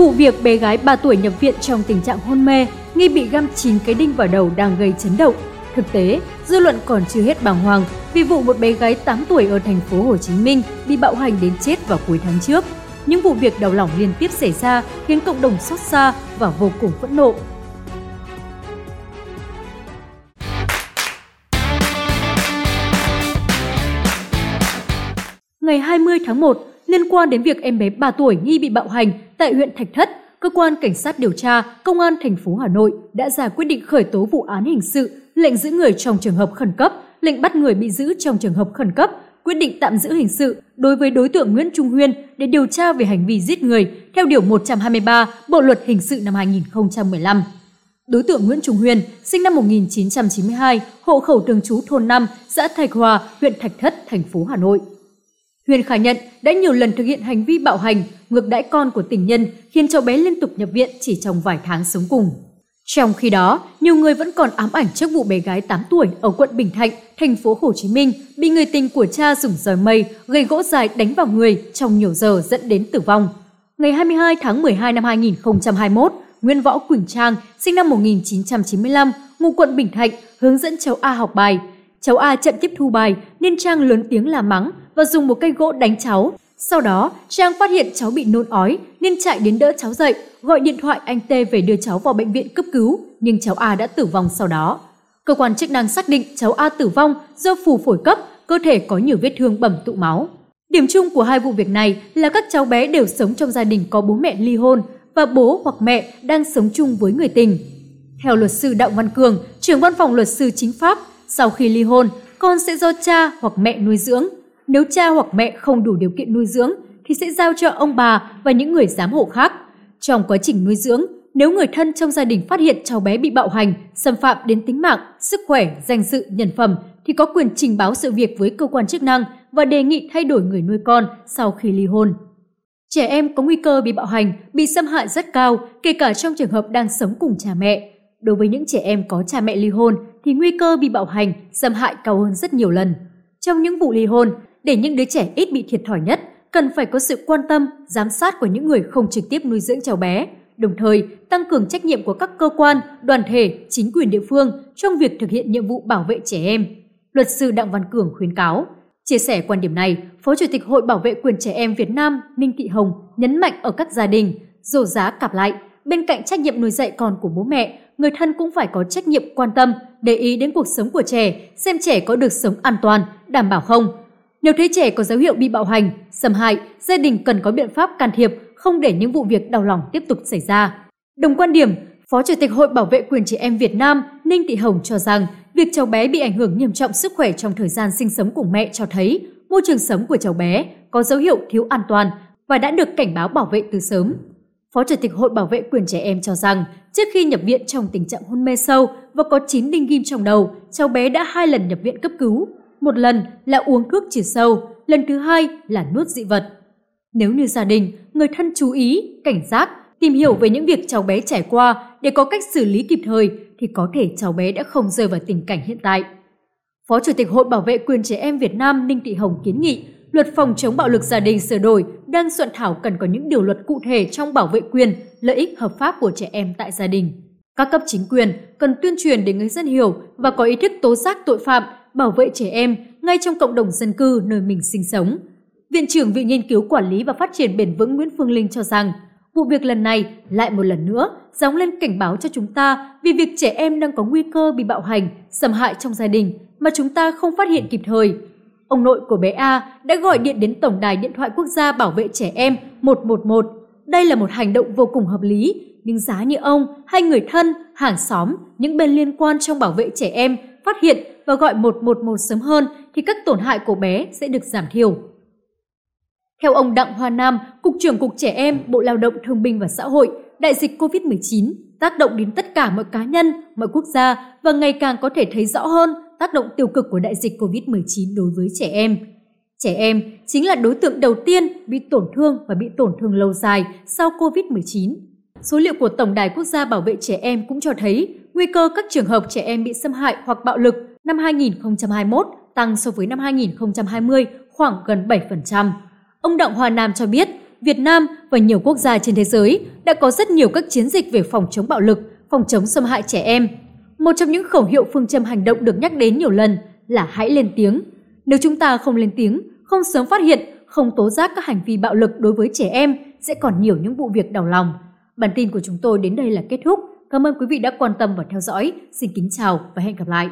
Vụ việc bé gái 3 tuổi nhập viện trong tình trạng hôn mê, nghi bị găm 9 cái đinh vào đầu đang gây chấn động. Thực tế, dư luận còn chưa hết bàng hoàng vì vụ một bé gái 8 tuổi ở thành phố Hồ Chí Minh bị bạo hành đến chết vào cuối tháng trước. Những vụ việc đau lòng liên tiếp xảy ra khiến cộng đồng xót xa và vô cùng phẫn nộ. Ngày 20 tháng 1, liên quan đến việc em bé 3 tuổi nghi bị bạo hành tại huyện Thạch Thất, cơ quan cảnh sát điều tra công an thành phố Hà Nội đã ra quyết định khởi tố vụ án hình sự, lệnh giữ người trong trường hợp khẩn cấp, lệnh bắt người bị giữ trong trường hợp khẩn cấp, quyết định tạm giữ hình sự đối với đối tượng Nguyễn Trung Huyên để điều tra về hành vi giết người theo điều 123 Bộ luật hình sự năm 2015. Đối tượng Nguyễn Trung Huyên, sinh năm 1992, hộ khẩu thường trú thôn 5, xã Thạch Hòa, huyện Thạch Thất, thành phố Hà Nội. Huyền khai nhận đã nhiều lần thực hiện hành vi bạo hành, ngược đãi con của tình nhân, khiến cháu bé liên tục nhập viện chỉ trong vài tháng sống cùng. Trong khi đó, nhiều người vẫn còn ám ảnh trước vụ bé gái 8 tuổi ở quận Bình Thạnh, thành phố Hồ Chí Minh bị người tình của cha dùng roi mây gây gỗ dài đánh vào người trong nhiều giờ dẫn đến tử vong. Ngày 22 tháng 12 năm 2021, Nguyễn Võ Quỳnh Trang, sinh năm 1995, ngụ quận Bình Thạnh, hướng dẫn cháu A học bài. Cháu A chậm tiếp thu bài nên Trang lớn tiếng la mắng và dùng một cây gỗ đánh cháu. Sau đó, Trang phát hiện cháu bị nôn ói nên chạy đến đỡ cháu dậy, gọi điện thoại anh T về đưa cháu vào bệnh viện cấp cứu, nhưng cháu A đã tử vong sau đó. Cơ quan chức năng xác định cháu A tử vong do phù phổi cấp, cơ thể có nhiều vết thương bầm tụ máu. Điểm chung của hai vụ việc này là các cháu bé đều sống trong gia đình có bố mẹ ly hôn và bố hoặc mẹ đang sống chung với người tình. Theo luật sư Đặng Văn Cường, trưởng văn phòng luật sư chính pháp, sau khi ly hôn, con sẽ do cha hoặc mẹ nuôi dưỡng. Nếu cha hoặc mẹ không đủ điều kiện nuôi dưỡng thì sẽ giao cho ông bà và những người giám hộ khác. Trong quá trình nuôi dưỡng, nếu người thân trong gia đình phát hiện cháu bé bị bạo hành, xâm phạm đến tính mạng, sức khỏe, danh dự, nhân phẩm thì có quyền trình báo sự việc với cơ quan chức năng và đề nghị thay đổi người nuôi con sau khi ly hôn. Trẻ em có nguy cơ bị bạo hành, bị xâm hại rất cao, kể cả trong trường hợp đang sống cùng cha mẹ. Đối với những trẻ em có cha mẹ ly hôn thì nguy cơ bị bạo hành, xâm hại cao hơn rất nhiều lần. Trong những vụ ly hôn, để những đứa trẻ ít bị thiệt thòi nhất, cần phải có sự quan tâm, giám sát của những người không trực tiếp nuôi dưỡng cháu bé, đồng thời tăng cường trách nhiệm của các cơ quan, đoàn thể, chính quyền địa phương trong việc thực hiện nhiệm vụ bảo vệ trẻ em. Luật sư Đặng Văn Cường khuyến cáo. Chia sẻ quan điểm này, Phó Chủ tịch Hội Bảo vệ quyền trẻ em Việt Nam Ninh Thị Hồng nhấn mạnh ở các gia đình, rổ giá cặp lại, bên cạnh trách nhiệm nuôi dạy con của bố mẹ, người thân cũng phải có trách nhiệm quan tâm, để ý đến cuộc sống của trẻ, xem trẻ có được sống an toàn, đảm bảo không. Nếu thấy trẻ có dấu hiệu bị bạo hành, xâm hại, gia đình cần có biện pháp can thiệp, không để những vụ việc đau lòng tiếp tục xảy ra. Đồng quan điểm, Phó Chủ tịch Hội Bảo vệ quyền trẻ em Việt Nam Ninh Thị Hồng cho rằng việc cháu bé bị ảnh hưởng nghiêm trọng sức khỏe trong thời gian sinh sống cùng mẹ cho thấy môi trường sống của cháu bé có dấu hiệu thiếu an toàn và đã được cảnh báo bảo vệ từ sớm. Phó Chủ tịch Hội Bảo vệ quyền trẻ em cho rằng, trước khi nhập viện trong tình trạng hôn mê sâu và có 9 đinh ghim trong đầu, cháu bé đã hai lần nhập viện cấp cứu. Một lần là uống thuốc trừ sâu, lần thứ hai là nuốt dị vật. Nếu như gia đình, người thân chú ý, cảnh giác, tìm hiểu về những việc cháu bé trải qua để có cách xử lý kịp thời thì có thể cháu bé đã không rơi vào tình cảnh hiện tại. Phó Chủ tịch Hội Bảo vệ quyền trẻ em Việt Nam Ninh Thị Hồng kiến nghị Luật phòng chống bạo lực gia đình sửa đổi đang soạn thảo cần có những điều luật cụ thể trong bảo vệ quyền, lợi ích hợp pháp của trẻ em tại gia đình. Các cấp chính quyền cần tuyên truyền để người dân hiểu và có ý thức tố giác tội phạm, bảo vệ trẻ em ngay trong cộng đồng dân cư nơi mình sinh sống. Viện trưởng Viện Nghiên cứu Quản lý và Phát triển Bền vững Nguyễn Phương Linh cho rằng, vụ việc lần này lại một lần nữa gióng lên cảnh báo cho chúng ta vì việc trẻ em đang có nguy cơ bị bạo hành, xâm hại trong gia đình mà chúng ta không phát hiện kịp thời Ông nội của bé A đã gọi điện đến Tổng đài Điện thoại Quốc gia Bảo vệ Trẻ Em 111. Đây là một hành động vô cùng hợp lý, nhưng giá như ông hay người thân, hàng xóm, những bên liên quan trong bảo vệ trẻ em phát hiện và gọi 111 sớm hơn thì các tổn hại của bé sẽ được giảm thiểu. Theo ông Đặng Hoa Nam, Cục trưởng Cục Trẻ Em, Bộ Lao động Thương binh và Xã hội, đại dịch COVID-19 tác động đến tất cả mọi cá nhân, mọi quốc gia và ngày càng có thể thấy rõ hơn tác động tiêu cực của đại dịch COVID-19 đối với trẻ em. Trẻ em chính là đối tượng đầu tiên bị tổn thương và bị tổn thương lâu dài sau COVID-19. Số liệu của Tổng đài Quốc gia Bảo vệ Trẻ Em cũng cho thấy nguy cơ các trường hợp trẻ em bị xâm hại hoặc bạo lực năm 2021 tăng so với năm 2020 khoảng gần 7%. Ông Đặng Hòa Nam cho biết, Việt Nam và nhiều quốc gia trên thế giới đã có rất nhiều các chiến dịch về phòng chống bạo lực, phòng chống xâm hại trẻ em. Một trong những khẩu hiệu phương châm hành động được nhắc đến nhiều lần là hãy lên tiếng. Nếu chúng ta không lên tiếng, không sớm phát hiện, không tố giác các hành vi bạo lực đối với trẻ em, sẽ còn nhiều những vụ việc đau lòng. Bản tin của chúng tôi đến đây là kết thúc. Cảm ơn quý vị đã quan tâm và theo dõi. Xin kính chào và hẹn gặp lại.